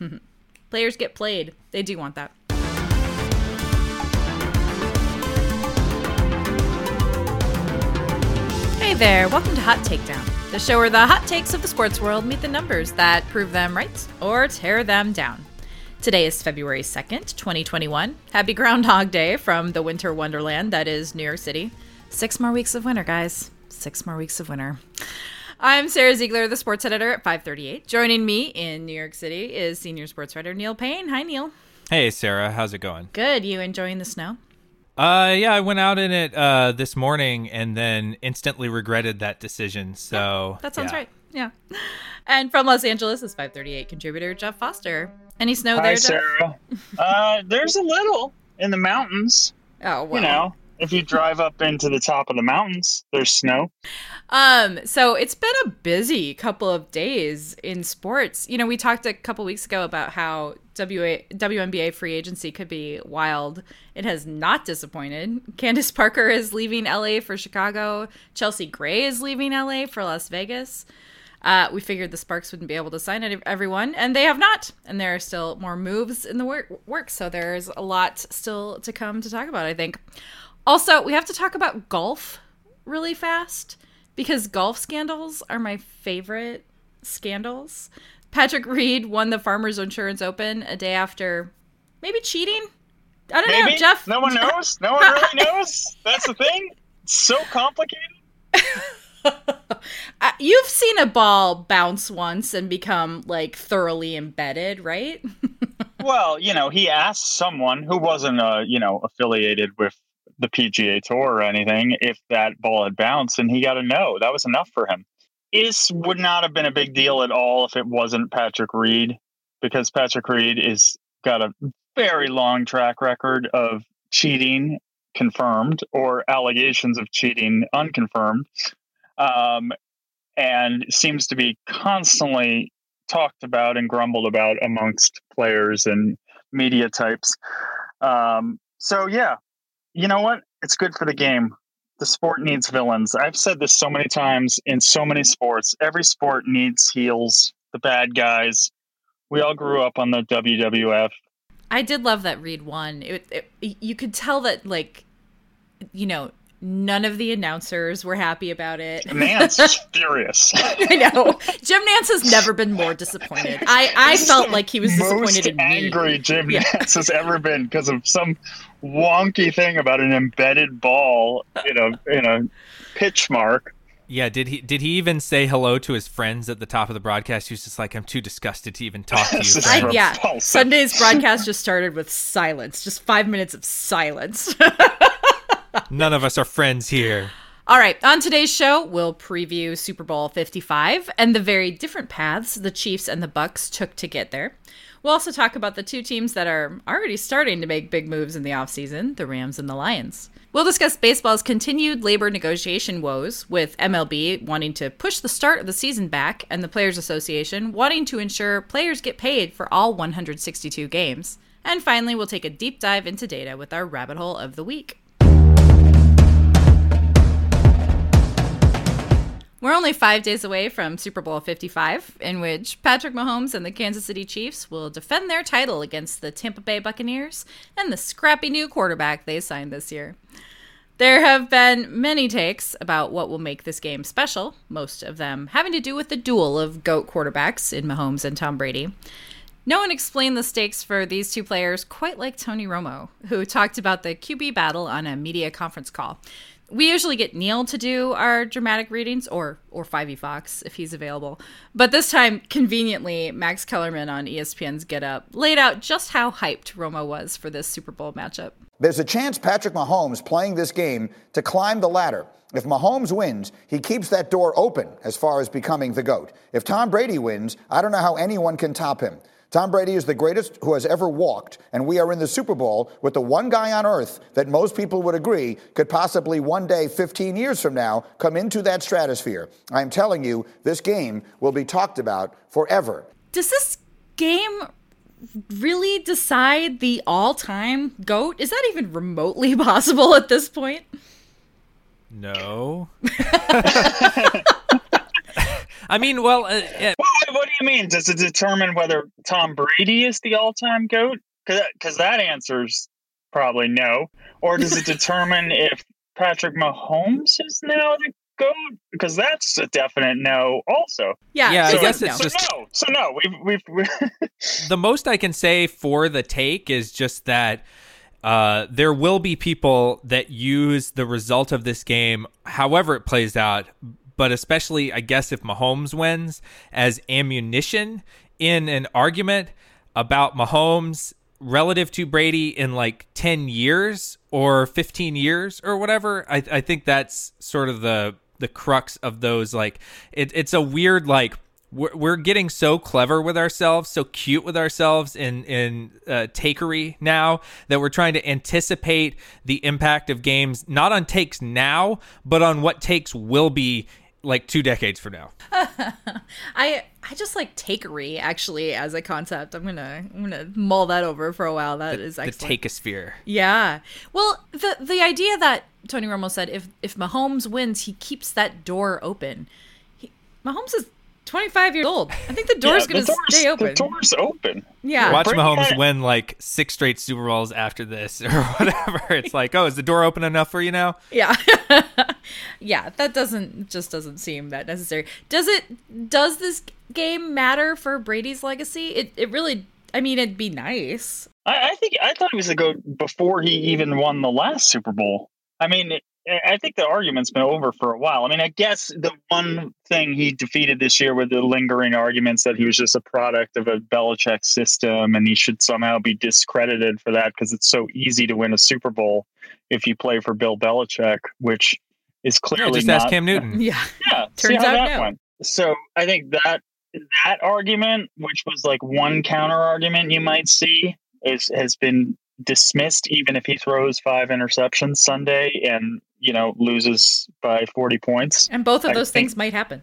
Players get played. They do want that. Hey there, welcome to Hot Takedown, the show where the hot takes of the sports world meet the numbers that prove them right or tear them down. Today is February 2nd, 2021. Happy Groundhog Day from the winter wonderland that is New York City. Six more weeks of winter, guys. Six more weeks of winter. I'm Sara Ziegler, the sports editor at 538. Joining me in New York City is senior sports writer Neil Payne. Hi, Neil. Hey, Sara. How's it going? Good. You enjoying the snow? Uh, yeah, I went out in it uh, this morning and then instantly regretted that decision. So That sounds yeah. right. Yeah. And from Los Angeles is 538 contributor Geoff Foster. Any snow Hi, there, Geoff? Sara. uh, there's a little in the mountains. Oh, well. You know, if you drive up into the top of the mountains, there's snow. Um, so it's been a busy couple of days in sports. You know, we talked a couple weeks ago about how WA, WNBA free agency could be wild. It has not disappointed. Candace Parker is leaving LA for Chicago. Chelsea Gray is leaving LA for Las Vegas. Uh, we figured the Sparks wouldn't be able to sign everyone, and they have not. And there are still more moves in the work, work. So there's a lot still to come to talk about, I think. Also, we have to talk about golf really fast because golf scandals are my favorite scandals. Patrick Reed won the Farmers Insurance Open a day after maybe cheating. I don't Maybe know, Geoff. no one knows. No one really knows. That's the thing. It's so complicated. Uh, You've seen a ball bounce once and become like thoroughly embedded, right? Well, you know, he asked someone who wasn't, uh, you know, affiliated with the PGA Tour or anything if that ball had bounced, and he got a no. That was enough for him. This would not have been a big deal at all if it wasn't Patrick Reed, because Patrick Reed is got a very long track record of cheating confirmed or allegations of cheating unconfirmed, um, and seems to be constantly talked about and grumbled about amongst players and media types. Um, so yeah, you know what? It's good for the game. The sport needs villains. I've said this so many times in so many sports. Every sport needs heels, the bad guys. We all grew up on the WWF. I did love that Reed won. It, it, you could tell that, like, you know, none of the announcers were happy about it. Nantz is furious. I know. Jim Nantz has never been more disappointed. I, I felt like he was disappointed most in me. angry Jim Yeah. Nantz has ever been because of some wonky thing about an embedded ball in a in a pitch mark. Yeah, did he did he even say hello to his friends at the top of the broadcast? He was just like, "I'm too disgusted to even talk to you." This is friend." I, yeah. Sunday's broadcast just started with silence. Just five minutes of silence. None of us are friends here. All right, on today's show, we'll preview Super Bowl 55 and the very different paths the Chiefs and the Bucs took to get there. We'll also talk about the two teams that are already starting to make big moves in the offseason, the Rams and the Lions. We'll discuss baseball's continued labor negotiation woes, with MLB wanting to push the start of the season back and the Players Association wanting to ensure players get paid for all 162 games. And finally, we'll take a deep dive into data with our rabbit hole of the week. We're only five days away from Super Bowl 55, in which Patrick Mahomes and the Kansas City Chiefs will defend their title against the Tampa Bay Buccaneers and the scrappy new quarterback they signed this year. There have been many takes about what will make this game special, most of them having to do with the duel of GOAT quarterbacks in Mahomes and Tom Brady. No one explained the stakes for these two players quite like Tony Romo, who talked about the QB battle on a media conference call. We usually get Neil to do our dramatic readings, or or 5e Fox if he's available. But this time, conveniently, Max Kellerman on ESPN's Get Up laid out just how hyped Romo was for this Super Bowl matchup. There's a chance Patrick Mahomes playing this game to climb the ladder. If Mahomes wins, he keeps that door open as far as becoming the GOAT. If Tom Brady wins, I don't know how anyone can top him. Tom Brady is the greatest who has ever walked, and we are in the Super Bowl with the one guy on earth that most people would agree could possibly one day, 15 years from now, come into that stratosphere. I'm telling you, this game will be talked about forever. Does this game really decide the all-time GOAT? Is that even remotely possible at this point? No. I mean, well, uh, uh, What, what do you mean? Does it determine whether Tom Brady is the all-time goat? Because that answer's probably no. Or does it determine if Patrick Mahomes is now the goat? Because that's a definite no. Also, Yeah, Yeah, I so guess no. it's so just- no. So no. We've we've. we've the most I can say for the take is just that uh, there will be people that use the result of this game, however it plays out, but especially, I guess, if Mahomes wins, as ammunition in an argument about Mahomes relative to Brady in like 10 years or 15 years or whatever. I, I think that's sort of the the crux of those like it, it's a weird like we're, we're getting so clever with ourselves, so cute with ourselves in in uh, takery now that we're trying to anticipate the impact of games not on takes now, but on what takes will be like two decades from now. I I just like takery actually as a concept. I'm gonna I'm gonna mull that over for a while. That is The excellent. takeosphere. Yeah. Well, the the idea that Tony Romo said if if Mahomes wins, he keeps that door open. He, Mahomes is 25 years old. I think the door's Yeah, going to stay open. The door's open. Yeah. Watch Brady Mahomes had- win like six straight Super Bowls after this or whatever. It's like, oh, is the door open enough for you now? Yeah. yeah, that doesn't just doesn't seem that necessary. Does it does this game matter for Brady's legacy? It it really I mean it'd be nice. I, I think I thought he was a go before he even won the last Super Bowl. I mean, it, I think the argument's been over for a while. I mean, I guess the one thing he defeated this year with the lingering arguments that he was just a product of a Belichick system and he should somehow be discredited for that because it's so easy to win a Super Bowl if you play for Bill Belichick, which is Yeah, clearly just not. ask Cam Newton. Yeah. Yeah, see Turns how out that no. went. So I think that that argument, which was like one counter argument you might see, is has been dismissed. Even if he throws five interceptions Sunday and you know loses by forty points, And both of those think- things might happen.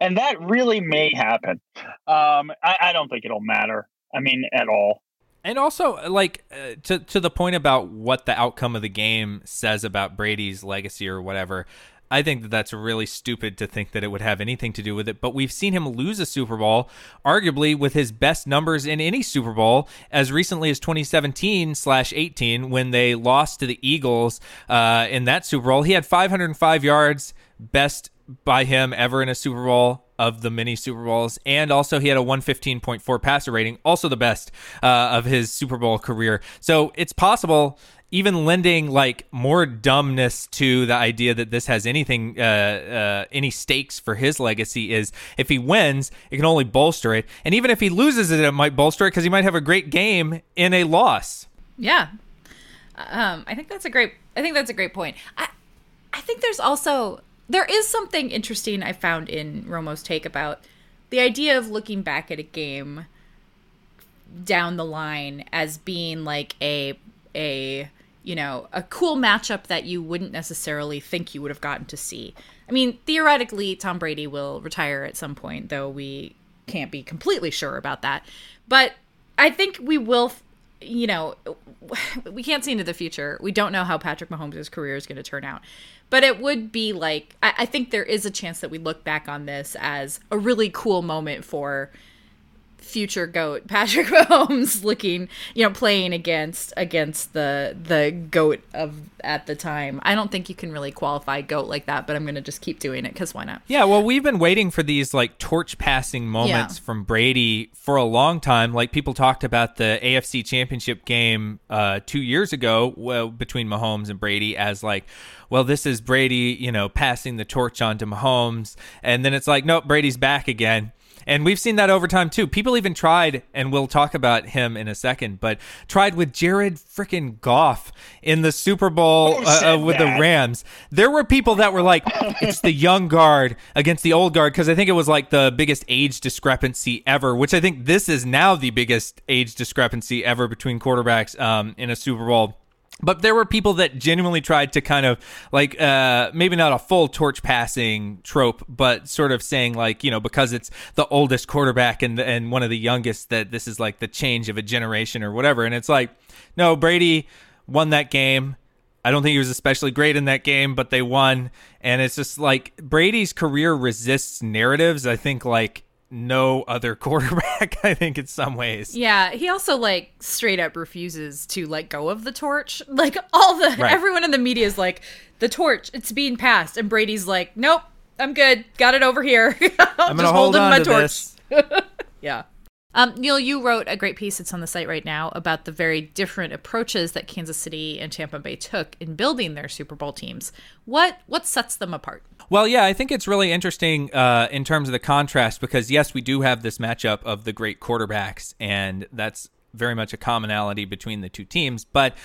and that really may happen. Um, I, I don't think it'll matter. I mean, at all. And also, like uh, to to the point about what the outcome of the game says about Brady's legacy or whatever. I think that that's really stupid to think that it would have anything to do with it. But we've seen him lose a Super Bowl, arguably with his best numbers in any Super Bowl, as recently as 2017 slash 18 when they lost to the Eagles uh, in that Super Bowl. He had 505 yards, best by him ever in a Super Bowl of the many Super Bowls, and also he had a 115.4 passer rating, also the best uh, of his Super Bowl career. So it's possible, even lending like more dumbness to the idea that this has anything, uh, uh, any stakes for his legacy, is if he wins, it can only bolster it, and even if he loses it, it might bolster it because he might have a great game in a loss. Yeah. Um, I think that's a great. I think that's a great point. I, I think there's also there is something interesting I found in Romo's take about the idea of looking back at a game down the line as being like a a you know a cool matchup that you wouldn't necessarily think you would have gotten to see. I mean, theoretically, Tom Brady will retire at some point, though we can't be completely sure about that. But I think we will. You know, we can't see into the future. We don't know how Patrick Mahomes' career is going to turn out. But it would be like, I, I think there is a chance that we look back on this as a really cool moment for future goat Patrick Mahomes looking, you know, playing against against the the goat of at the time. I don't think you can really qualify goat like that, but I'm going to just keep doing it cuz why not? Yeah, well, we've been waiting for these like torch passing moments Yeah. from Brady for a long time. Like people talked about the AFC Championship game uh, two years ago well, between Mahomes and Brady as like, well, this is Brady, you know, passing the torch on to Mahomes, and then it's like, nope, Brady's back again. And we've seen that over time too. People even tried, and we'll talk about him in a second, but tried with Jared frickin' Goff in the Super Bowl uh, uh, with that? the Rams. There were people that were like, it's the young guard against the old guard, because I think it was like the biggest age discrepancy ever, which I think this is now the biggest age discrepancy ever between quarterbacks um, in a Super Bowl. But there were people that genuinely tried to kind of like uh, maybe not a full torch passing trope, but sort of saying like you know because it's the oldest quarterback and and one of the youngest that this is like the change of a generation or whatever. And it's like no, Brady won that game. I don't think he was especially great in that game, but they won. And it's just like Brady's career resists narratives. I think like no other quarterback, I think, in some ways. Yeah, he also like straight up refuses to let go of the torch. Like all the Right. everyone in the media is like, the torch, it's being passed, and Brady's like, nope, I'm good, got it over here. I'm gonna hold on to this. Yeah. Um, Neil, you wrote a great piece. It's on the site right now about the very different approaches that Kansas City and Tampa Bay took in building their Super Bowl teams. What what sets them apart? Well, yeah, I think it's really interesting uh, in terms of the contrast because, yes, we do have this matchup of the great quarterbacks, and that's very much a commonality between the two teams. But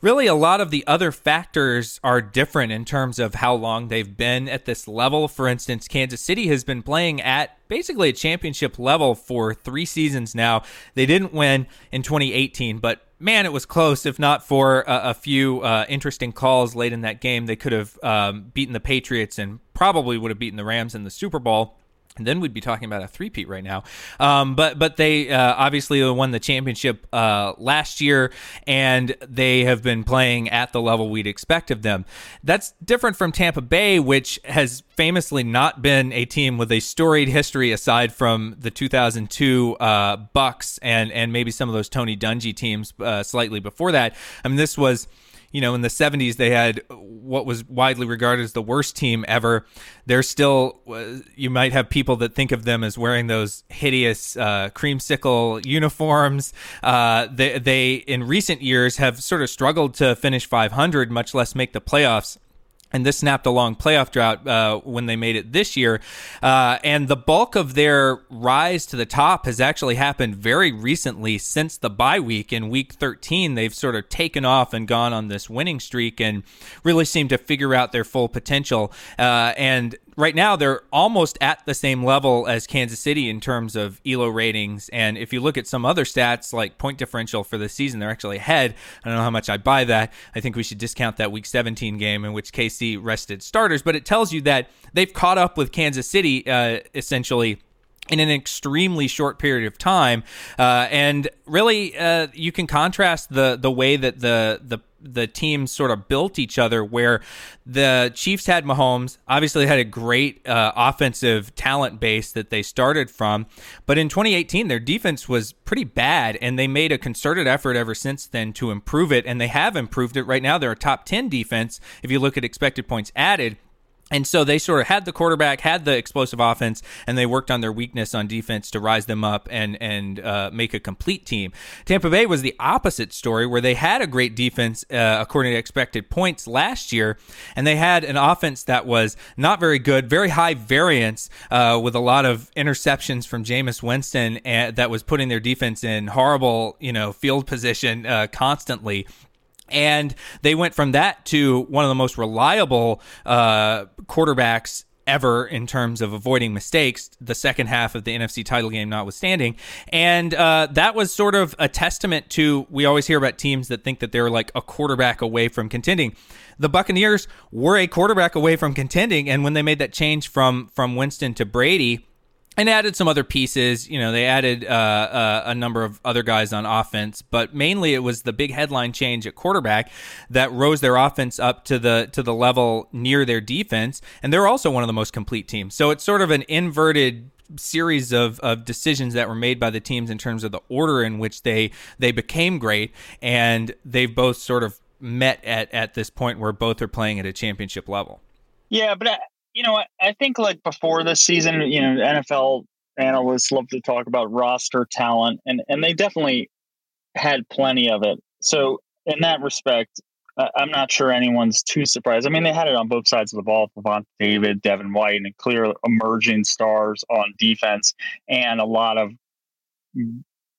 really, a lot of the other factors are different in terms of how long they've been at this level. For instance, Kansas City has been playing at basically a championship level for three seasons now. They didn't win in 2018, but man, it was close. If not for a, a few uh, interesting calls late in that game, they could have um, beaten the Patriots and probably would have beaten the Rams in the Super Bowl. And then we'd be talking about a three-peat right now. Um, but but they uh, obviously won the championship uh, last year, and they have been playing at the level we'd expect of them. That's different from Tampa Bay, which has famously not been a team with a storied history aside from the 2002 uh, Bucs and and maybe some of those Tony Dungy teams uh, slightly before that. I mean, this was you know, in the 70s, they had what was widely regarded as the worst team ever. They're still, uh, you might have people that think of them as wearing those hideous uh, creamsicle uniforms. Uh, they, they, in recent years, have sort of struggled to finish 500, much less make the playoffs and this snapped a long playoff drought uh, when they made it this year. Uh, and the bulk of their rise to the top has actually happened very recently since the bye week. In week 13, they've sort of taken off and gone on this winning streak and really seem to figure out their full potential. Uh, and right now they're almost at the same level as Kansas City in terms of ELO ratings. And if you look at some other stats like point differential for the season, they're actually ahead. I don't know how much I buy that. I think we should discount that Week 17 game in which KC rested starters, but it tells you that they've caught up with Kansas City uh, essentially in an extremely short period of time, uh, and really, uh, you can contrast the the way that the the the teams sort of built each other. Where the Chiefs had Mahomes, obviously had a great uh, offensive talent base that they started from, but in 2018 their defense was pretty bad, and they made a concerted effort ever since then to improve it, and they have improved it. Right now, they're a top 10 defense if you look at expected points added. And so they sort of had the quarterback, had the explosive offense, and they worked on their weakness on defense to rise them up and and uh, make a complete team. Tampa Bay was the opposite story, where they had a great defense uh, according to expected points last year, and they had an offense that was not very good, very high variance, uh, with a lot of interceptions from Jameis Winston, and that was putting their defense in horrible, you know, field position uh, constantly. And they went from that to one of the most reliable uh, quarterbacks ever in terms of avoiding mistakes, the second half of the NFC title game notwithstanding. And uh, that was sort of a testament to we always hear about teams that think that they're like a quarterback away from contending. The Buccaneers were a quarterback away from contending, and when they made that change from from Winston to Brady, and added some other pieces. You know, they added uh, uh, a number of other guys on offense, but mainly it was the big headline change at quarterback that rose their offense up to the to the level near their defense, and they're also one of the most complete teams. So it's sort of an inverted series of, of decisions that were made by the teams in terms of the order in which they they became great, and they've both sort of met at at this point where both are playing at a championship level. Yeah, but you know, I, I think like before this season, you know, NFL analysts love to talk about roster talent, and and they definitely had plenty of it. So in that respect, I- I'm not sure anyone's too surprised. I mean, they had it on both sides of the ball: Devon David, Devin White, and clear emerging stars on defense, and a lot of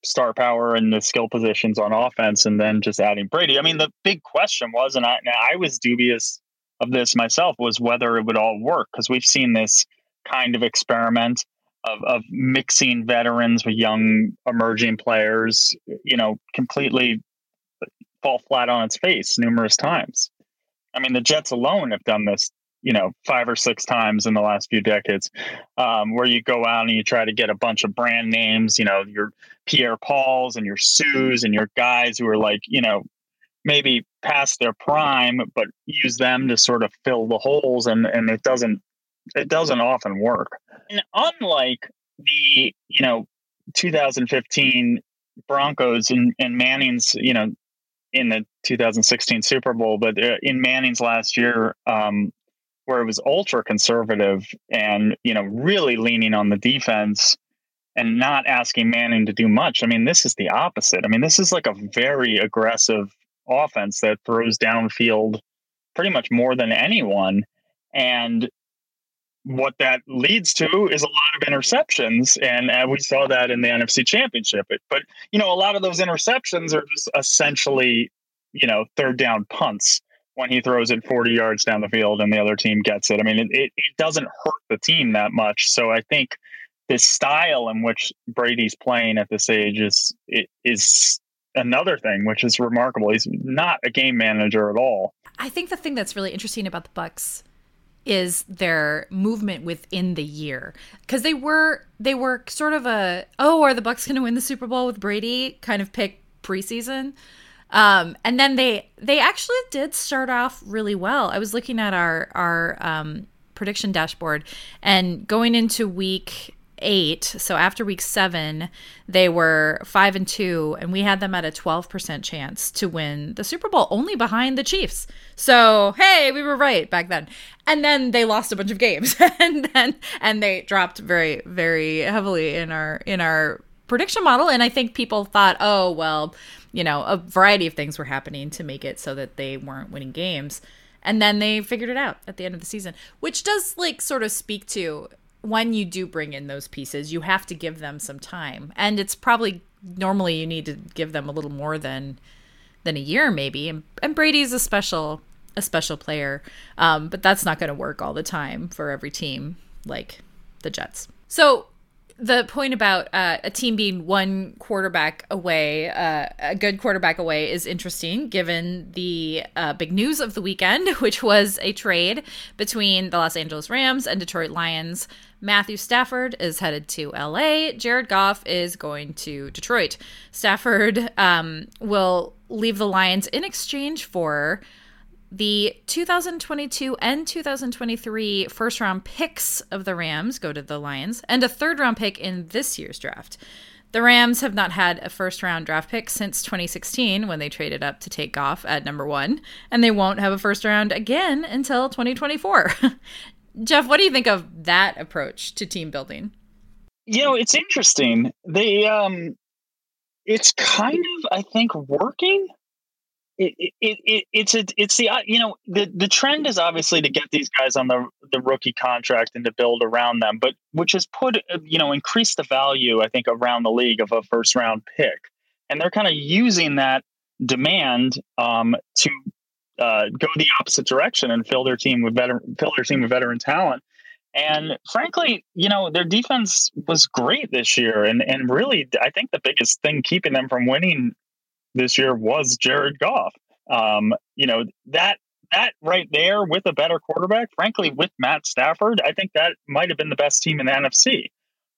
star power in the skill positions on offense, and then just adding Brady. I mean, the big question was, and I, and I was dubious of this myself, was whether it would all work because we've seen this kind of experiment of, of mixing veterans with young emerging players, you know, completely fall flat on its face numerous times. I mean, the Jets alone have done this, you know, five or six times in the last few decades, um, where you go out and you try to get a bunch of brand names, you know, your Pierre Pauls and your Suhs and your guys who are like, you know, maybe past their prime, but use them to sort of fill the holes, and and it doesn't it doesn't often work. And unlike the you know 2015 Broncos and, and Manning's you know in the 2016 Super Bowl, but uh, in Manning's last year, um, where it was ultra conservative and you know really leaning on the defense and not asking Manning to do much. I mean, this is the opposite. I mean, this is like a very aggressive offense that throws downfield pretty much more than anyone. And what that leads to is a lot of interceptions. And uh, we saw that in the NFC Championship. But, you know, a lot of those interceptions are just essentially, you know, third down punts when he throws it 40 yards down the field and the other team gets it. I mean, it, it, it doesn't hurt the team that much. So I think this style in which Brady's playing at this age is is another thing which is remarkable. He's not a game manager at all. I think the thing that's really interesting about the Bucs is their movement within the year because they were they were sort of a oh are the Bucs going to win the Super Bowl with Brady kind of pick preseason. Um, and then they they actually did start off really well. I was looking at our our um, prediction dashboard and going into week eight, so after week seven, they were five and two, and we had them at a 12% chance to win the Super Bowl, only behind the Chiefs. So, hey, we were right back then. And then they lost a bunch of games and then and they dropped very, very heavily in our in our prediction model. And I think people thought, oh, well, you know, a variety of things were happening to make it so that they weren't winning games. And then they figured it out at the end of the season, which does like sort of speak to when you do bring in those pieces, you have to give them some time. And it's probably normally you need to give them a little more than than a year maybe. And, and Brady's a special a special player. Um, but that's not going to work all the time for every team like the Jets. So the point about uh, a team being one quarterback away, uh, a good quarterback away, is interesting given the uh, big news of the weekend, which was a trade between the Los Angeles Rams and Detroit Lions. Matthew Stafford is headed to LA. Jared Goff is going to Detroit. Stafford um, will leave the Lions in exchange for the 2022 and 2023 first round picks of the Rams go to the Lions, and a third round pick in this year's draft. The Rams have not had a first round draft pick since 2016 when they traded up to take Goff at number one, and they won't have a first round again until 2024. Geoff, what do you think of that approach to team building? You know, it's interesting. They um it's kind of I think working it, it, it, it's a, it's the uh, you know the the trend is obviously to get these guys on the the rookie contract and to build around them, but which has put uh, you know increased the value I think around the league of a first round pick, and they're kind of using that demand um, to uh, go the opposite direction and fill their team with veteran fill their team with veteran talent. And frankly, you know, their defense was great this year. And and really I think the biggest thing keeping them from winning this year was Jared Goff. Um, you know, that that right there with a better quarterback, frankly, with Matt Stafford, I think that might have been the best team in the NFC.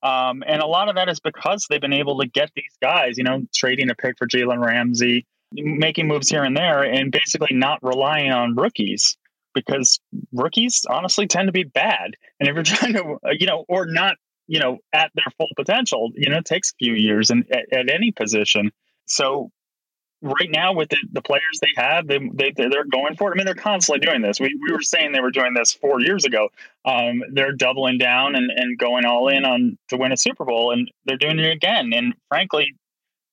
Um, and a lot of that is because they've been able to get these guys, you know, trading a pick for Jalen Ramsey, making moves here and there, and basically not relying on rookies because rookies honestly tend to be bad. And if you're trying to, you know, or not, you know, at their full potential, you know, it takes a few years and at, at any position. So right now with the, the players they have, they, they they're going for it. I mean, they're constantly doing this. We, we were saying they were doing this four years ago. Um, they're doubling down and, and going all in on to win a Super Bowl, and they're doing it again. And frankly,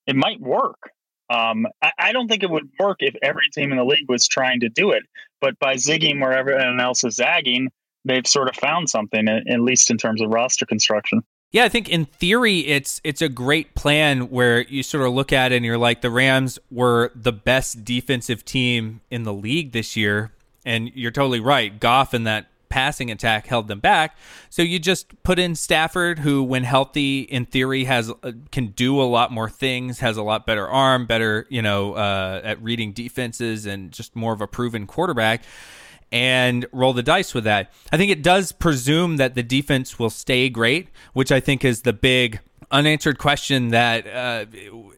it might work. Um, I, I, don't think it would work if every team in the league was trying to do it, but by zigging where everyone else is zagging, they've sort of found something, at least in terms of roster construction. Yeah, I think in theory it's it's a great plan where you sort of look at it and you're like the Rams were the best defensive team in the league this year and you're totally right. Goff and that passing attack held them back. So you just put in Stafford who when healthy in theory has uh, can do a lot more things, has a lot better arm, better, you know, uh, at reading defenses and just more of a proven quarterback and roll the dice with that. I think it does presume that the defense will stay great, which I think is the big unanswered question that uh,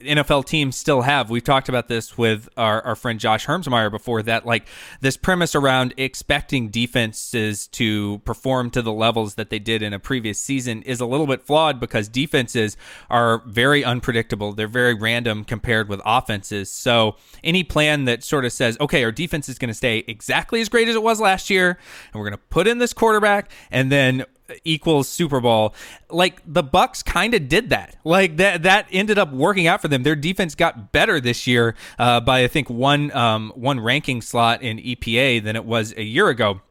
NFL teams still have. We've talked about this with our, our friend Josh Hermsmeyer before that, like this premise around expecting defenses to perform to the levels that they did in a previous season is a little bit flawed because defenses are very unpredictable. They're very random compared with offenses. So any plan that sort of says, okay, our defense is going to stay exactly as great as it was last year, and we're going to put in this quarterback, and then equals Super Bowl. Like the Bucs kind of did that. Like that that ended up working out for them. Their defense got better this year uh, by I think one um, one ranking slot in EPA than it was a year ago.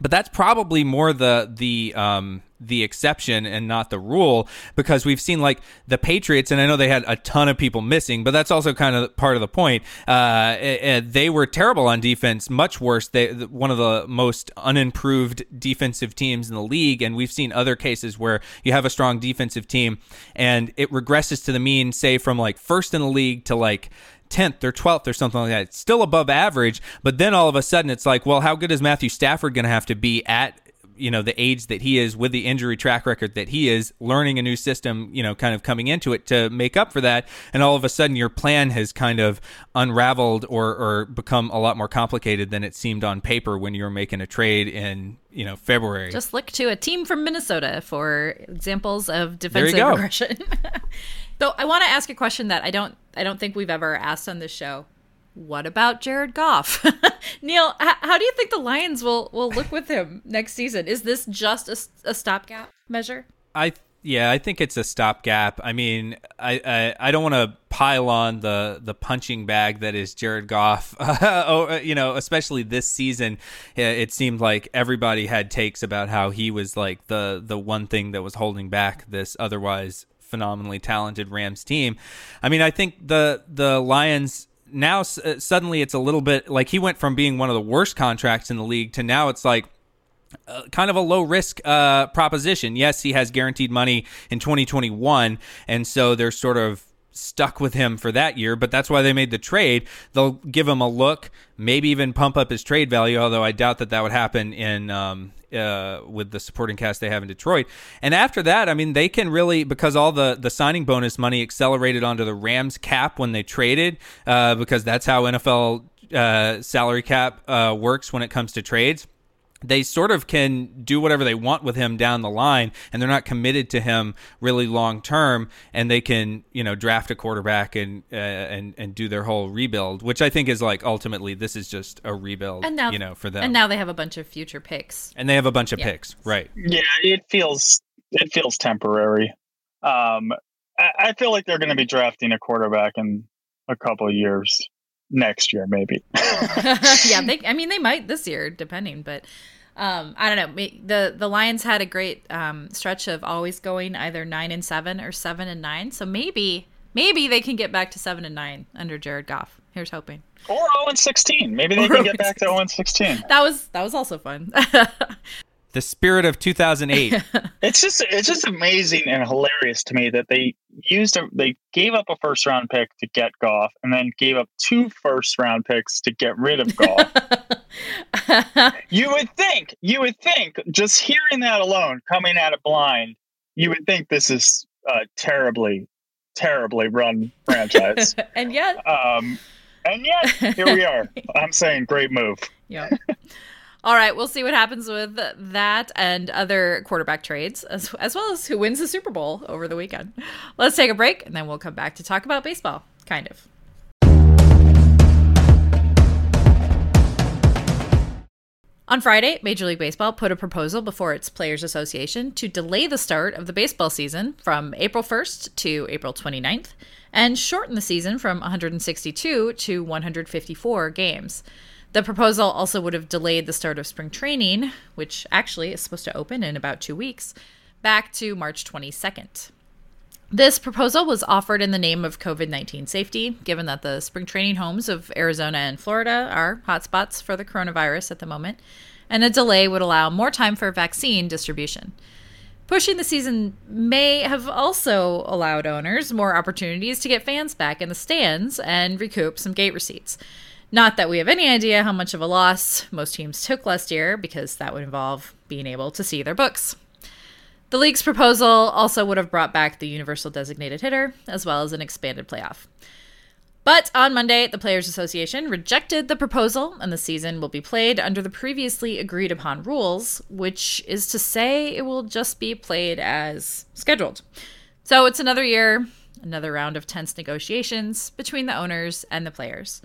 But that's probably more the the um, the exception and not the rule because we've seen like the Patriots, and I know they had a ton of people missing, but that's also kind of part of the point. Uh, they were terrible on defense, much worse. They one of the most unimproved defensive teams in the league, and we've seen other cases where you have a strong defensive team and it regresses to the mean, say from like first in the league to like 10th or 12th or something like that. It's still above average, but then all of a sudden it's like, well, how good is Matthew Stafford going to have to be at you know the age that he is with the injury track record that he is learning a new system you know kind of coming into it to make up for that? And all of a sudden your plan has kind of unraveled or or become a lot more complicated than it seemed on paper when you were making a trade in you know February. Just look to a team from Minnesota for examples of defensive regression So I want to ask a question that I don't I don't think we've ever asked on this show. What about Jared Goff? Neil, h- how do you think the Lions will will look with him next season? Is this just a, a stopgap measure? I yeah, I think it's a stopgap. I mean, I I, I don't want to pile on the the punching bag that is Jared Goff. oh, uh, you know, especially this season, it seemed like everybody had takes about how he was like the the one thing that was holding back this otherwise phenomenally talented Rams team. I mean, I think the the Lions now uh, suddenly it's a little bit like he went from being one of the worst contracts in the league to now it's like uh, kind of a low risk uh, proposition. Yes, he has guaranteed money in 2021, and so they're sort of stuck with him for that year, but that's why they made the trade. They'll give him a look, maybe even pump up his trade value, although I doubt that that would happen in um, uh, with the supporting cast they have in Detroit. And after that, I mean, they can really because all the the signing bonus money accelerated onto the Rams cap when they traded, uh, because that's how NFL uh, salary cap uh, works when it comes to trades they sort of can do whatever they want with him down the line and they're not committed to him really long term and they can you know draft a quarterback and uh, and and do their whole rebuild which i think is like ultimately this is just a rebuild and now, you know for them. and now they have a bunch of future picks. And they have a bunch of yeah. picks right. Yeah it feels it feels temporary. Um i, I feel like they're going to be drafting a quarterback in a couple of years next year maybe yeah they i mean they might this year depending but um, I don't know. The the Lions had a great um, stretch of always going either nine and seven or seven and nine. So maybe maybe they can get back to seven and nine under Jared Goff. Here's hoping. Or zero oh and sixteen. Maybe they or can get back to zero oh and sixteen. That was that was also fun. the spirit of 2008. it's just it's just amazing and hilarious to me that they used a they gave up a first round pick to get Goff and then gave up two first round picks to get rid of Goff. you would think, you would think, just hearing that alone, coming at it blind, you would think this is a terribly, terribly run franchise. and yet, um, and yet, here we are. I'm saying, great move. Yeah. All right, we'll see what happens with that and other quarterback trades, as, as well as who wins the Super Bowl over the weekend. Let's take a break, and then we'll come back to talk about baseball, kind of. On Friday, Major League Baseball put a proposal before its Players Association to delay the start of the baseball season from April 1st to April 29th and shorten the season from 162 to 154 games. The proposal also would have delayed the start of spring training, which actually is supposed to open in about two weeks, back to March 22nd. This proposal was offered in the name of COVID 19 safety, given that the spring training homes of Arizona and Florida are hotspots for the coronavirus at the moment, and a delay would allow more time for vaccine distribution. Pushing the season may have also allowed owners more opportunities to get fans back in the stands and recoup some gate receipts. Not that we have any idea how much of a loss most teams took last year, because that would involve being able to see their books. The league's proposal also would have brought back the universal designated hitter, as well as an expanded playoff. But on Monday, the Players Association rejected the proposal, and the season will be played under the previously agreed upon rules, which is to say it will just be played as scheduled. So it's another year, another round of tense negotiations between the owners and the players.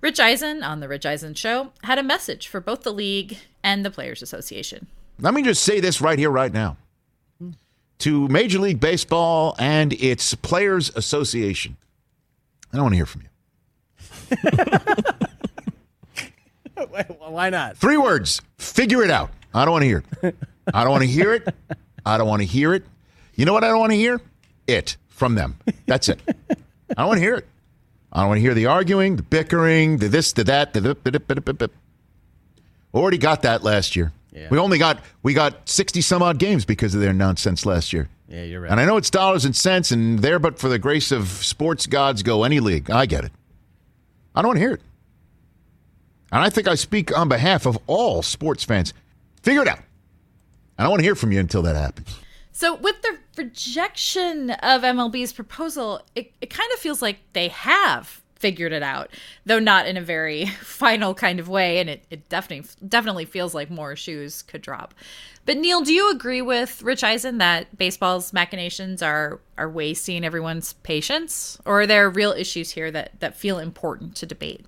Rich Eisen on The Rich Eisen Show had a message for both the league and the Players Association. Let me just say this right here, right now. To Major League Baseball and its Players Association. I don't want to hear from you. Why not? Three words. Figure it out. I don't want to hear it. I don't want to hear it. I don't want to hear it. You know what I don't want to hear? It from them. That's it. I don't want to hear it. I don't want to hear the arguing, the bickering, the this, the that, the. the, the, the, the. Already got that last year. Yeah. We only got we got sixty some odd games because of their nonsense last year. Yeah, you're right. And I know it's dollars and cents, and there, but for the grace of sports gods, go any league. I get it. I don't want to hear it. And I think I speak on behalf of all sports fans. Figure it out. I don't want to hear from you until that happens. So, with the rejection of MLB's proposal, it, it kind of feels like they have figured it out, though not in a very final kind of way. And it, it definitely definitely feels like more shoes could drop. But Neil, do you agree with Rich Eisen that baseball's machinations are are wasting everyone's patience, or are there real issues here that that feel important to debate?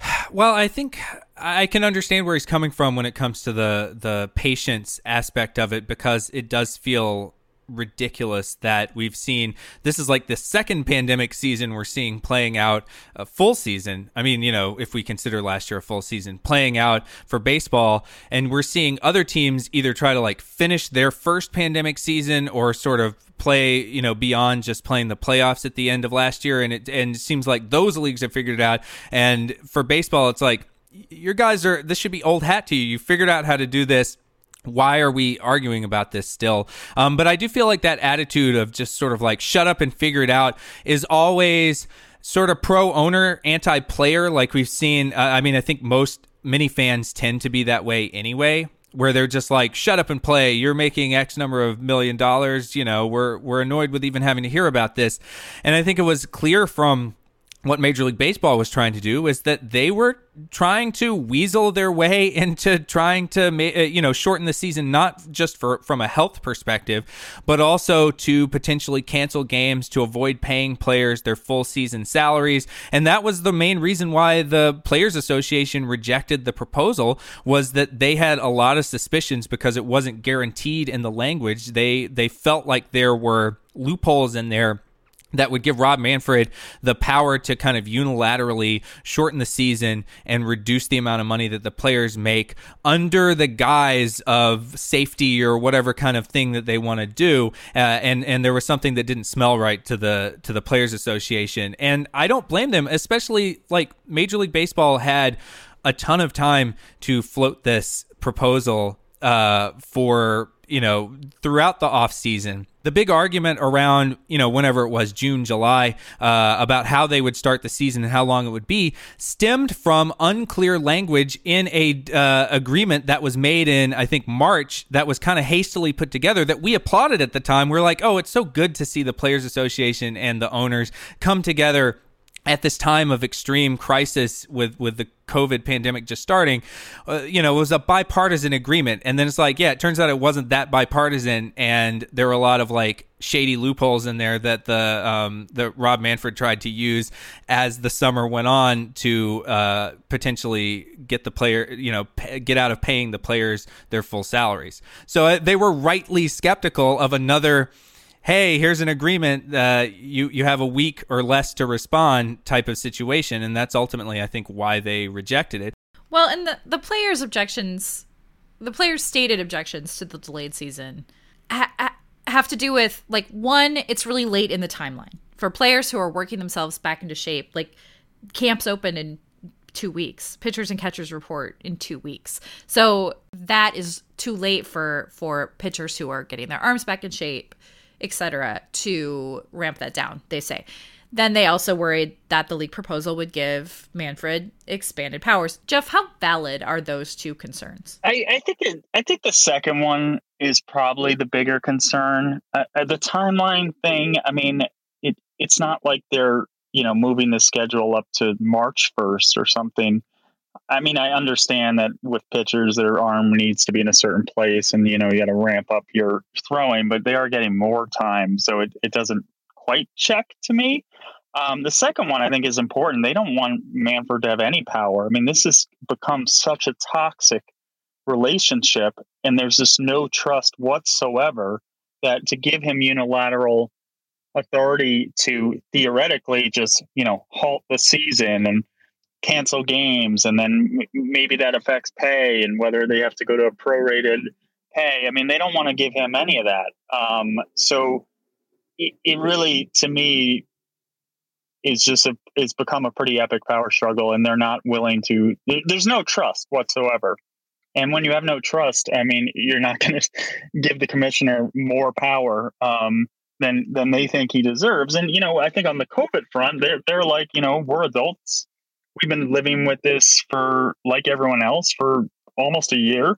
Well, I think I can understand where he's coming from when it comes to the the patience aspect of it because it does feel ridiculous that we've seen this is like the second pandemic season we're seeing playing out a full season. I mean, you know, if we consider last year a full season playing out for baseball and we're seeing other teams either try to like finish their first pandemic season or sort of play, you know, beyond just playing the playoffs at the end of last year and it and it seems like those leagues have figured it out and for baseball it's like your guys are this should be old hat to you. You figured out how to do this why are we arguing about this still? Um, but I do feel like that attitude of just sort of like shut up and figure it out is always sort of pro owner, anti player. Like we've seen. Uh, I mean, I think most many fans tend to be that way anyway. Where they're just like, shut up and play. You're making X number of million dollars. You know, we're we're annoyed with even having to hear about this. And I think it was clear from what Major League Baseball was trying to do is that they were trying to weasel their way into trying to uh, you know shorten the season not just for from a health perspective but also to potentially cancel games to avoid paying players their full season salaries. And that was the main reason why the players association rejected the proposal was that they had a lot of suspicions because it wasn't guaranteed in the language. They they felt like there were loopholes in there that would give Rob Manfred the power to kind of unilaterally shorten the season and reduce the amount of money that the players make under the guise of safety or whatever kind of thing that they want to do. Uh, and and there was something that didn't smell right to the to the players association, and I don't blame them, especially like Major League Baseball had a ton of time to float this proposal uh, for you know throughout the off season the big argument around you know whenever it was June July uh, about how they would start the season and how long it would be stemmed from unclear language in a uh, agreement that was made in I think March that was kind of hastily put together that we applauded at the time. We're like oh it's so good to see the players association and the owners come together at this time of extreme crisis with with the COVID pandemic just starting, uh, you know, it was a bipartisan agreement, and then it's like, yeah, it turns out it wasn't that bipartisan, and there were a lot of like shady loopholes in there that the um, that Rob Manfred tried to use as the summer went on to uh, potentially get the player, you know, get out of paying the players their full salaries. So uh, they were rightly skeptical of another hey, here's an agreement. Uh, you you have a week or less to respond type of situation, and that's ultimately, I think, why they rejected it. Well, and the the players' objections, the players' stated objections to the delayed season, ha- ha- have to do with like one, it's really late in the timeline for players who are working themselves back into shape. Like camps open in two weeks pitchers and catchers report in two weeks so that is too late for for pitchers who are getting their arms back in shape etc., to ramp that down, they say. then they also worried that the league proposal would give Manfred expanded powers. Geoff, how valid are those two concerns? I, I think it, I think the second one is probably the bigger concern. Uh, uh, the timeline thing, I mean, it it's not like they're you know moving the schedule up to March first or something. I mean, I understand that with pitchers, their arm needs to be in a certain place, and you know you got to ramp up your throwing, but they are getting more time, so it, it doesn't quite check to me. Um, the second one I think is important. They don't want Manfred to have any power. I mean, this has become such a toxic relationship, and there's just no trust whatsoever that to give him unilateral authority to theoretically just you know halt the season and cancel games and then maybe that affects pay and whether they have to go to a prorated pay i mean they don't want to give him any of that um, so it, it really, to me, is just a, it's become a pretty epic power struggle, and they're not willing to. There's no trust whatsoever. And when you have no trust, I mean, you're not going to give the commissioner more power um, than than they think he deserves. And you know, I think on the COVID front, they're they're like, you know, we're adults. We've been living with this for like everyone else for almost a year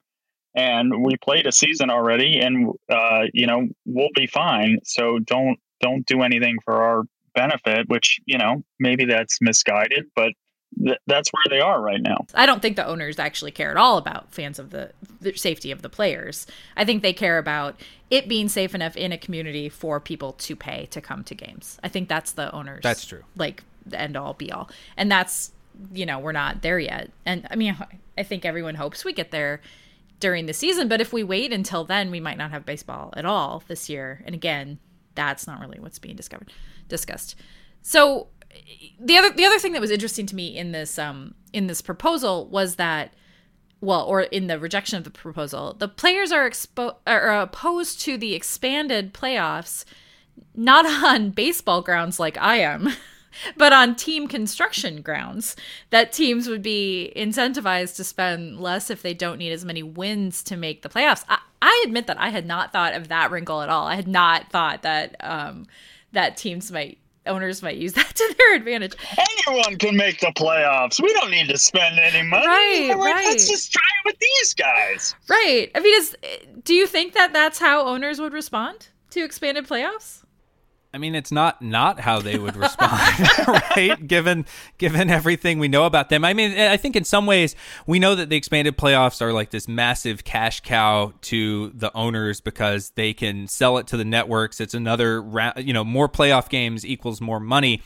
and we played a season already and uh, you know we'll be fine. So don't don't do anything for our benefit which you know maybe that's misguided but th- that's where they are right now. I don't think the owners actually care at all about fans of the, the safety of the players. I think they care about it being safe enough in a community for people to pay to come to games. I think that's the owners that's true. like the end all be all. And that's you know we're not there yet and i mean i think everyone hopes we get there during the season. But if we wait until then, we might not have baseball at all this year. And again, that's not really what's being discovered discussed. So the other the other thing that was interesting to me in this um in this proposal was that well or in the rejection of the proposal the players are expo- are opposed to the expanded playoffs not on baseball grounds like I am but on team construction grounds, that teams would be incentivized to spend less if they don't need as many wins to make the playoffs. I, I admit that I had not thought of that wrinkle at all. I had not thought that um, that teams might owners might use that to their advantage. Anyone can make the playoffs. We don't need to spend any money. Right, right. Let's just try it with these guys. Right. I mean, is do you think that that's how owners would respond to expanded playoffs? I mean, it's not not how they would respond, right? Given given everything we know about them, I mean, I think in some ways we know that the expanded playoffs are like this massive cash cow to the owners because they can sell it to the networks. It's another, you know, more playoff games equals more money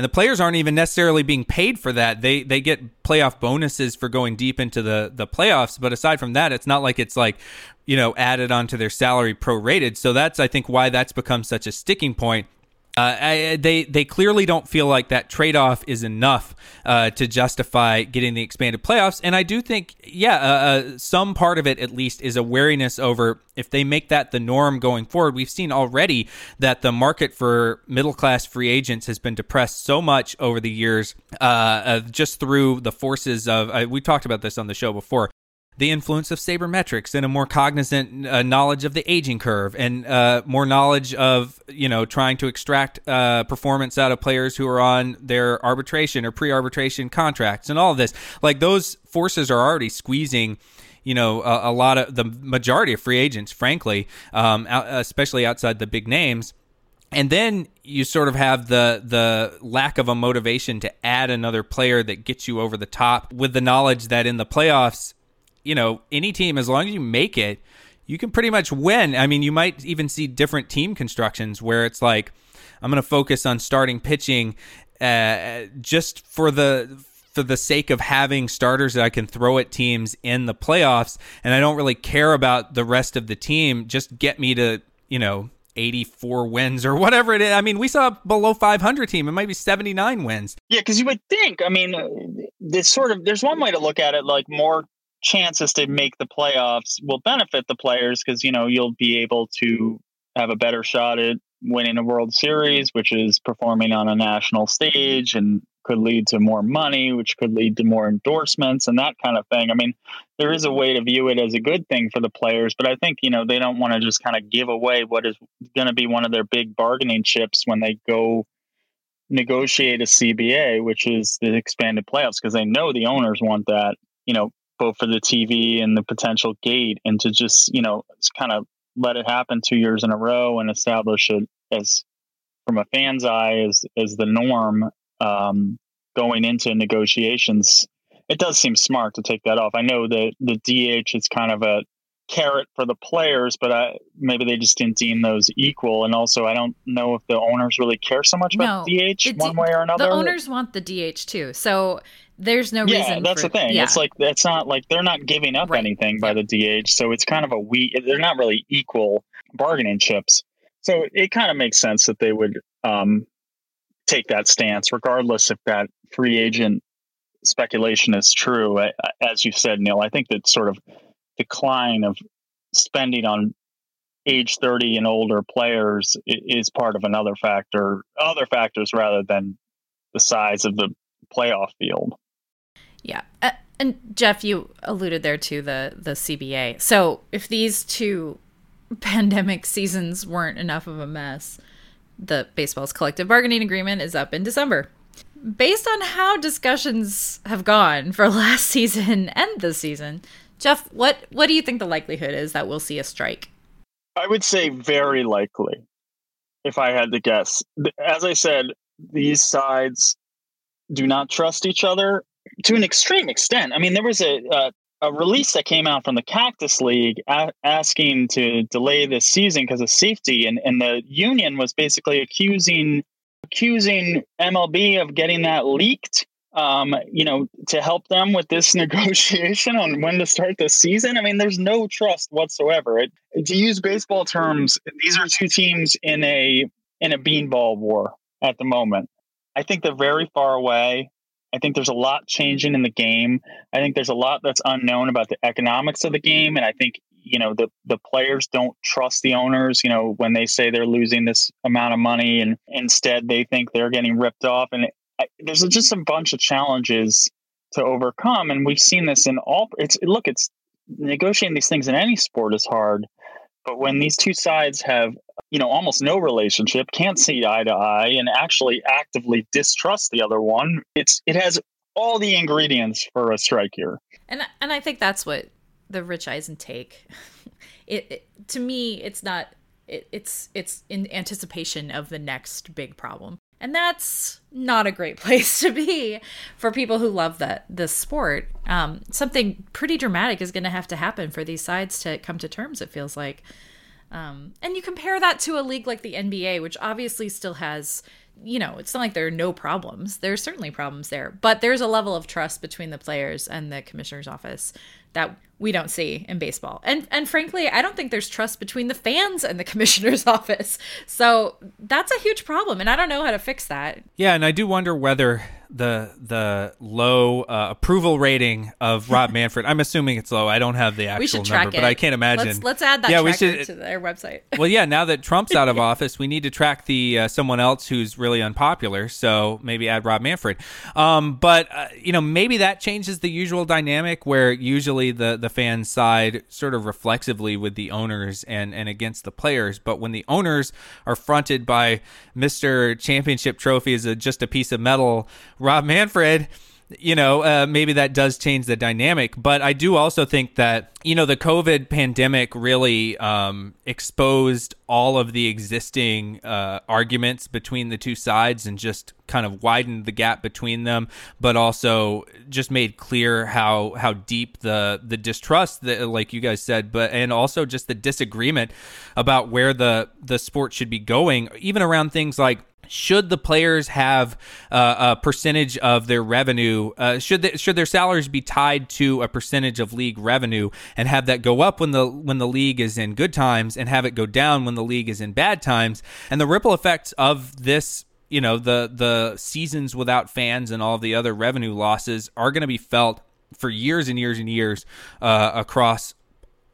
and the players aren't even necessarily being paid for that. They they get playoff bonuses for going deep into the the playoffs, but aside from that, it's not like it's like you know added onto their salary prorated. So that's I think why that's become such a sticking point. Uh, I, they they clearly don't feel like that trade off is enough uh, to justify getting the expanded playoffs, and I do think, yeah, uh, uh, some part of it at least is a wariness over if they make that the norm going forward. We've seen already that the market for middle class free agents has been depressed so much over the years, uh, just through the forces of. we talked about this on the show before the influence of sabermetrics and a more cognizant uh, knowledge of the aging curve and uh, more knowledge of you know trying to extract uh, performance out of players who are on their arbitration or pre-arbitration contracts and all of this. Like those forces are already squeezing you know a, a lot of the majority of free agents frankly um, especially outside the big names. And then you sort of have the the lack of a motivation to add another player that gets you over the top with the knowledge that in the playoffs you know, any team, as long as you make it, you can pretty much win. I mean, you might even see different team constructions where it's like, I'm going to focus on starting pitching uh, just for the for the sake of having starters that I can throw at teams in the playoffs, and I don't really care about the rest of the team. Just get me to you know 84 wins or whatever it is. I mean, we saw a below 500 team. It might be 79 wins. Yeah, because you would think. I mean, uh, this sort of there's one way to look at it, like more chances to make the playoffs will benefit the players because you know you'll be able to have a better shot at winning a World Series, which is performing on a national stage and could lead to more money, which could lead to more endorsements and that kind of thing. I mean, there is a way to view it as a good thing for the players, but I think, you know, they don't want to just kind of give away what is going to be one of their big bargaining chips when they go negotiate a CBA, which is the expanded playoffs, because they know the owners want that, you know, both for the TV and the potential gate, and to just, you know, kind of let it happen two years in a row and establish it as, from a fan's eye, as as the norm um, going into negotiations. It does seem smart to take that off. I know that the DH is kind of a carrot for the players, but I, maybe they just didn't deem those equal. And also, I don't know if the owners really care so much about No, DH one D- way or another. The owners want the DH too, so there's no yeah, reason. that's for, the thing. Yeah. It's like it's not like they're not giving up Right. anything by the DH, so it's kind of a we. They're not really equal bargaining chips. So it kind of makes sense that they would um, take that stance, regardless if that free agent speculation is true. As you said, Neil, I think that sort of decline of spending on age 30 and older players is part of another factor, other factors rather than the size of the playoff field. Yeah. Uh, and Geoff, you alluded there to the the CBA. So if these two pandemic seasons weren't enough of a mess, the baseball's collective bargaining agreement is up in December. Based on how discussions have gone for last season and this season, Geoff, what what do you think the likelihood is that we'll see a strike? I would say very likely, if I had to guess. As I said, these sides do not trust each other to an extreme extent. I mean, there was a a, a release that came out from the Cactus League a- asking to delay this season because of safety, and and the union was basically accusing accusing MLB of getting that leaked. Um, you know, to help them with this negotiation on when to start the season. I mean, there's no trust whatsoever. It, to use baseball terms, these are two teams in a in a beanball war at the moment. I think they're very far away. I think there's a lot changing in the game. I think there's a lot that's unknown about the economics of the game, and I think you know the the players don't trust the owners. You know when they say they're losing this amount of money, and instead they think they're getting ripped off. And I, there's just a bunch of challenges to overcome, and we've seen this in all. It's look, it's negotiating these things in any sport is hard, but when these two sides have you know almost no relationship, can't see eye to eye, and actually actively distrust the other one, it's it has all the ingredients for a strike here. And and I think that's what the Rich Eisen take. It, it to me, it's not. It, it's it's in anticipation of the next big problem, and that's not a great place to be for people who love that this sport. Um, something pretty dramatic is going to have to happen for these sides to come to terms. It feels like. Um, and you compare that to a league like the NBA, which obviously still has, you know, it's not like there are no problems. There's certainly problems there, but there's a level of trust between the players and the commissioner's office that we don't see in baseball. And and frankly, I don't think there's trust between the fans and the commissioner's office. So that's a huge problem, and I don't know how to fix that. Yeah, and I do wonder whether the the low uh, approval rating of Rob Manfred. I'm assuming it's low. I don't have the actual We should track number, it. but I can't imagine. Let's, let's add that yeah, we should. to their website. well, yeah. Now that Trump's out of office, we need to track the uh, someone else who's really unpopular. So maybe add Rob Manfred. Um, but uh, you know, maybe that changes the usual dynamic where usually the the fan side sort of reflexively with the owners and and against the players. But when the owners are fronted by Mister Championship Trophy as a, just a piece of metal, Rob Manfred you know, uh, maybe that does change the dynamic. But I do also think that, you know, the COVID pandemic really um, exposed all of the existing uh, arguments between the two sides and just kind of widened the gap between them, but also just made clear how how deep the the distrust that, like you guys said, but and also just the disagreement about where the the sport should be going, even around things like should the players have uh, a percentage of their revenue? Uh, should they, should their salaries be tied to a percentage of league revenue and have that go up when the when the league is in good times and have it go down when the league is in bad times? And the ripple effects of this you know the the seasons without fans and all the other revenue losses are going to be felt for years and years and years uh, across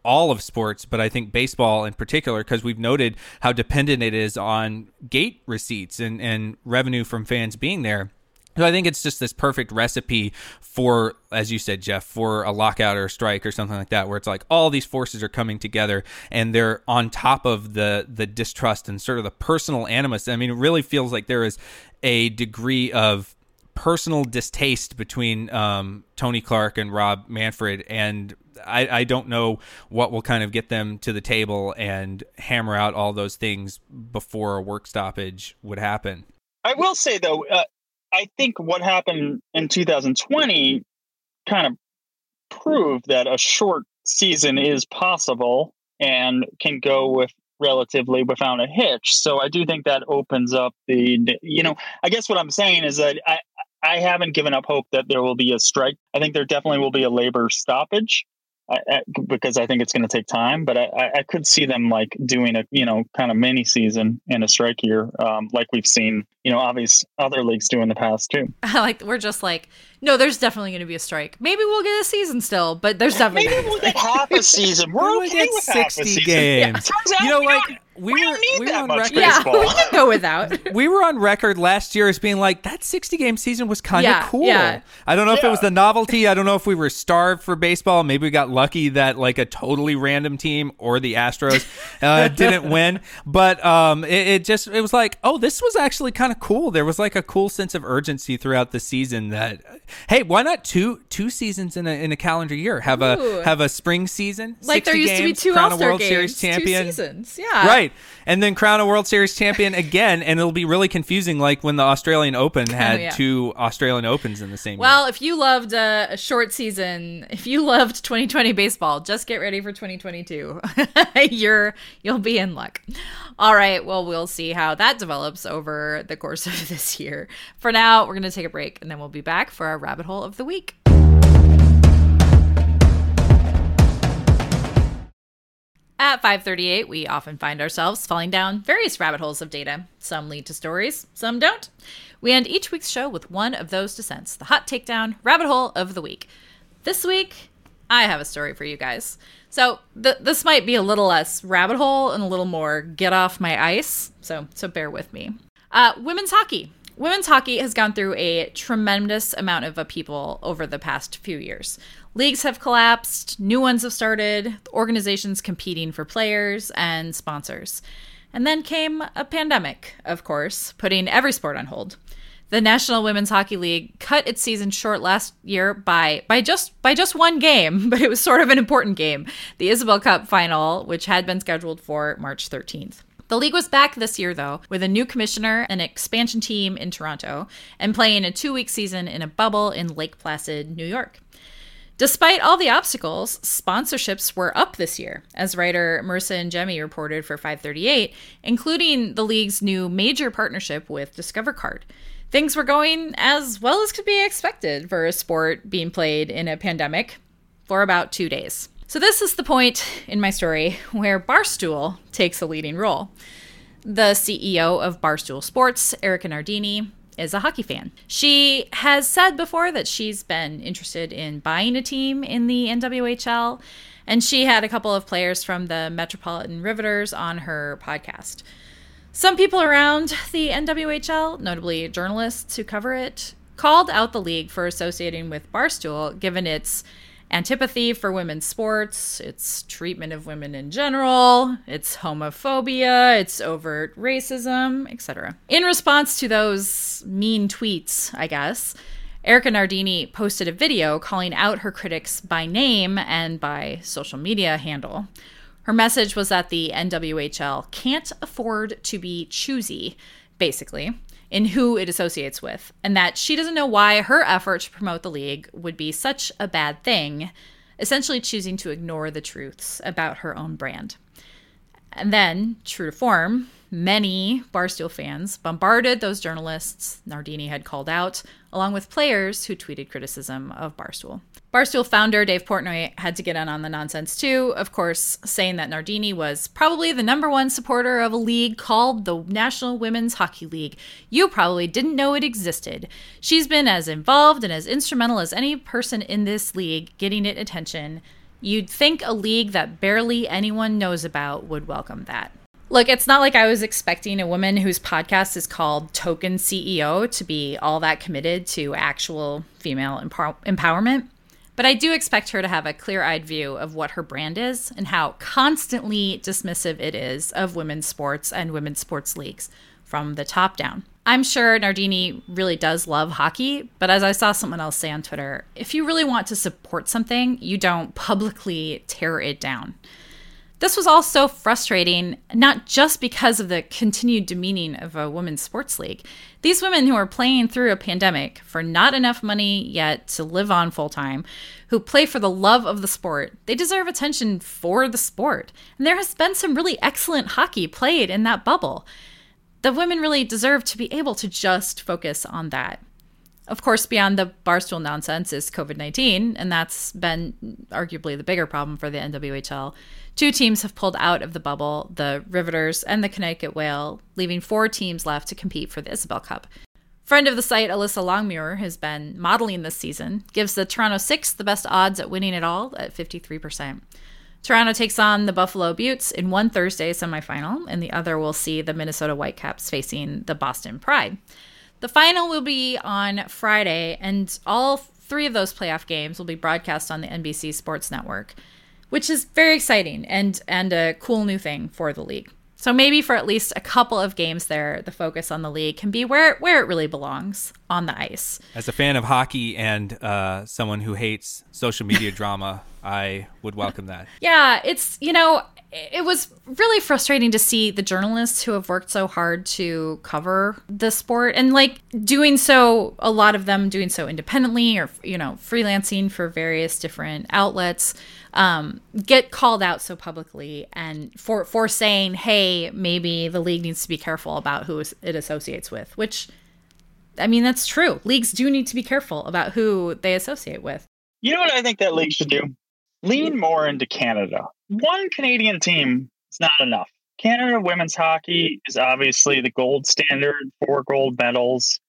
all of sports, but I think baseball in particular, because we've noted how dependent it is on gate receipts and, and revenue from fans being there. So I think it's just this perfect recipe for, as you said, Geoff, for a lockout or a strike or something like that, where it's like all these forces are coming together and they're on top of the the distrust and sort of the personal animus. I mean, it really feels like there is a degree of personal distaste between um, Tony Clark and Rob Manfred, and I, I, don't know what will kind of get them to the table and hammer out all those things before a work stoppage would happen. I will say though, uh, I think what happened in 2020 kind of proved that a short season is possible and can go with relatively without a hitch. So I do think that opens up the, you know, I guess what I'm saying is that I, I haven't given up hope that there will be a strike. I think there definitely will be a labor stoppage. I, I, because I think it's going to take time, but I, I, could see them like doing a you know kind of mini season in a strike year, um, like we've seen you know obvious other leagues do in the past too. like we're just like no, there's definitely going to be a strike. Maybe we'll get a season still, but there's definitely maybe we'll get half a season. We're okay with sixty games. Yeah. You know, like we, we were we were on record. Yeah, we can go without. we were on record last year as being like that 60 game season was kind of yeah, cool. Yeah. I don't know yeah. if it was the novelty. I don't know if we were starved for baseball. Maybe we got lucky that like a totally random team or the Astros uh, didn't win. But um, it, it, just it was like, oh, this was actually kind of cool. There was like a cool sense of urgency throughout the season. That hey, why not two two seasons in a in a calendar year? Have Ooh. a have a spring season, like there used games, to be two All-Star World games, Series champion, two seasons. Yeah, right and then crown a World Series champion again, and it'll be really confusing, like when the Australian Open oh, had oh, yeah. two Australian Opens in the same well, year. Well, if you loved uh, a short season, if you loved 2020 baseball, just get ready for 2022. You're you'll be in luck. All right, well, we'll see how that develops over the course of this year. For now, we're going to take a break, and then we'll be back for our rabbit hole of the week. At 538, we often find ourselves falling down various rabbit holes of data. Some lead to stories, some don't. We end each week's show with one of those descents, the hot takedown rabbit hole of the week. This week, I have a story for you guys. So th- this might be a little less rabbit hole and a little more get off my ice. So so bear with me. Uh, women's hockey. Women's hockey has gone through a tremendous amount of upheaval over the past few years. Leagues have collapsed, new ones have started, organizations competing for players and sponsors. And then came a pandemic, of course, putting every sport on hold. The National Women's Hockey League cut its season short last year by by just by just one game, but it was sort of an important game, the Isobel Cup final, which had been scheduled for March 13th. The league was back this year, though, with a new commissioner, an expansion team in Toronto, and playing a two week season in a bubble in Lake Placid, New York. Despite all the obstacles, sponsorships were up this year, as writer Marisa Ingemi reported for 538, including the league's new major partnership with Discover Card. Things were going as well as could be expected for a sport being played in a pandemic for about two days. So, this is the point in my story where Barstool takes a leading role. The CEO of Barstool Sports, Erika Nardini, is a hockey fan. She has said before that she's been interested in buying a team in the NWHL, and she had a couple of players from the Metropolitan Riveters on her podcast. Some people around the NWHL, notably journalists who cover it, called out the league for associating with Barstool given its antipathy for women's sports, its treatment of women in general, its homophobia, its overt racism, etc. In response to those mean tweets, I guess, Erika Nardini posted a video calling out her critics by name and by social media handle. Her message was that the NWHL can't afford to be choosy, basically in who it associates with, and that she doesn't know why her effort to promote the league would be such a bad thing, essentially choosing to ignore the truths about her own brand. And then, true to form, many Barstool fans bombarded those journalists Nardini had called out, along with players who tweeted criticism of Barstool. Barstool founder Dave Portnoy had to get in on the nonsense too, of course, saying that Nardini was probably the number one supporter of a league called the National Women's Hockey League. You probably didn't know it existed. She's been as involved and as instrumental as any person in this league getting it attention. You'd think a league that barely anyone knows about would welcome that. Look, it's not like I was expecting a woman whose podcast is called Token CEO to be all that committed to actual female empower- empowerment. But I do expect her to have a clear eyed view of what her brand is and how constantly dismissive it is of women's sports and women's sports leagues from the top down. I'm sure Nardini really does love hockey, but as I saw someone else say on Twitter, if you really want to support something, you don't publicly tear it down. This was all so frustrating, not just because of the continued demeaning of a women's sports league. These women who are playing through a pandemic for not enough money yet to live on full time, who play for the love of the sport, they deserve attention for the sport. And there has been some really excellent hockey played in that bubble. The women really deserve to be able to just focus on that. Of course, beyond the barstool nonsense is COVID 19, and that's been arguably the bigger problem for the NWHL. Two teams have pulled out of the bubble the Riveters and the Connecticut Whale, leaving four teams left to compete for the Isobel Cup. Friend of the site, Alyssa Longmuir, has been modeling this season, gives the Toronto Six the best odds at winning it all at 53%. Toronto takes on the Buffalo Beauts in one Thursday semifinal, and the other will see the Minnesota Whitecaps facing the Boston Pride. The final will be on Friday, and all three of those playoff games will be broadcast on the NBC Sports Network which is very exciting and and a cool new thing for the league. So maybe for at least a couple of games there, the focus on the league can be where where it really belongs on the ice. As a fan of hockey and uh, someone who hates social media drama, I would welcome that. Yeah, it's you know it was really frustrating to see the journalists who have worked so hard to cover the sport and like doing so a lot of them doing so independently or you know freelancing for various different outlets um, get called out so publicly and for for saying hey maybe the league needs to be careful about who it associates with which i mean that's true. Leagues do need to be careful about who they associate with. You know what i think that league should do lean more into canada one Canadian team is not enough. Canada women's hockey is obviously the gold standard, for gold medals.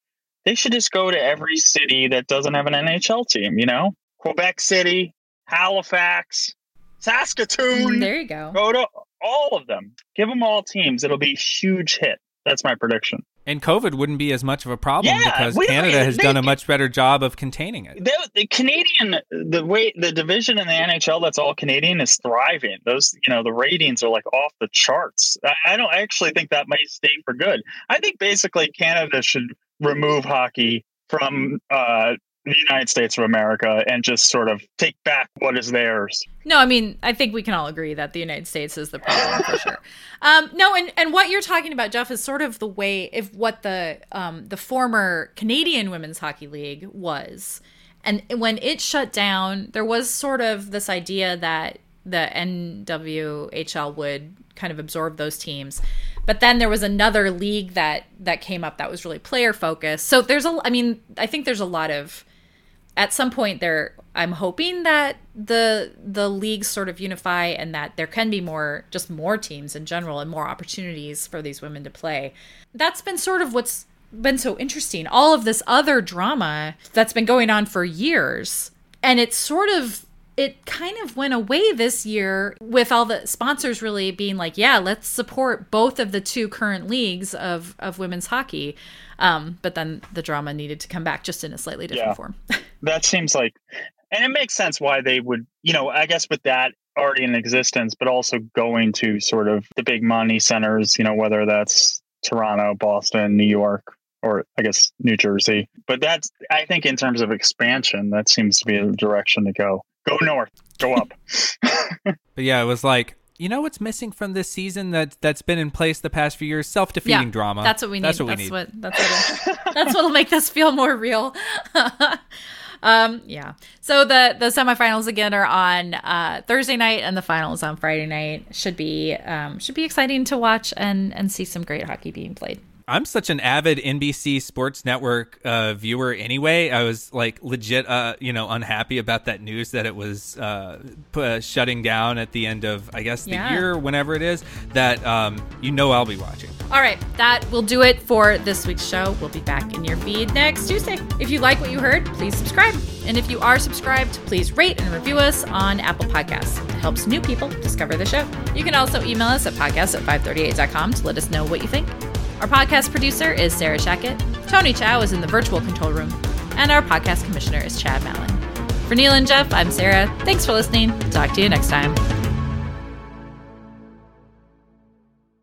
They should just go to every city that doesn't have an NHL team, you know? Quebec City, Halifax, Saskatoon. Mm, there you go. Go to all of them. Give them all teams. It'll be a huge hit. That's my prediction. And COVID wouldn't be as much of a problem Yeah, because we- Canada has they- done a much better job of containing it. the, the Canadian the way the division in the NHL that's all Canadian is thriving. Those you know the ratings are like off the charts. I, I don't actually think that might stay for good. I think basically Canada should remove hockey from uh, the United States of America and just sort of take back what is theirs. No, I mean, I think we can all agree that the United States is the problem for sure. Um, no, and, and what you're talking about, Geoff, is sort of the way if what the um, the former Canadian Women's Hockey League was, and when it shut down, there was sort of this idea that the NWHL would kind of absorb those teams. But then there was another league that that came up that was really player focused. So there's a I mean, I think there's a lot of at some point there i'm hoping that the the leagues sort of unify and that there can be more just more teams in general and more opportunities for these women to play. That's been sort of what's been so interesting. All of this other drama that's been going on for years and it's sort of it kind of went away this year with all the sponsors really being like, yeah, let's support both of the two current leagues of, of women's hockey. Um, but then the drama needed to come back just in a slightly different Yeah. form. That seems like, and it makes sense why they would, you know, I guess with that already in existence, but also going to sort of the big money centers, you know, whether that's Toronto, Boston, New York, or I guess New Jersey. But that's, I think, in terms of expansion, that seems to be the direction to go. Go north, go up. But yeah, it was like, you know what's missing from this season that that's been in place the past few years? Self-defeating drama. That's what we need. That's what we need. What, that's what. that's what'll make this feel more real. um, yeah. So the the semifinals again are on uh, Thursday night, and the finals on Friday night. Should be um, should be exciting to watch and and see some great hockey being played. I'm such an avid NBC Sports Network uh, viewer anyway. I was like legit, uh, you know, unhappy about that news that it was uh, p- shutting down at the end of, I guess, the Yeah. year, whenever it is. That um, you know, I'll be watching. All right, that will do it for this week's show. We'll be back in your feed next Tuesday. If you like what you heard, please subscribe. And if you are subscribed, please rate and review us on Apple Podcasts. It helps new people discover the show. You can also email us at podcast at 538.com to let us know what you think. Our podcast producer is Sarah Shachat. Tony Chow is in the virtual control room. And our podcast commissioner is Chad Matlin. For Neil and Geoff, I'm Sara. Thanks for listening. Talk to you next time.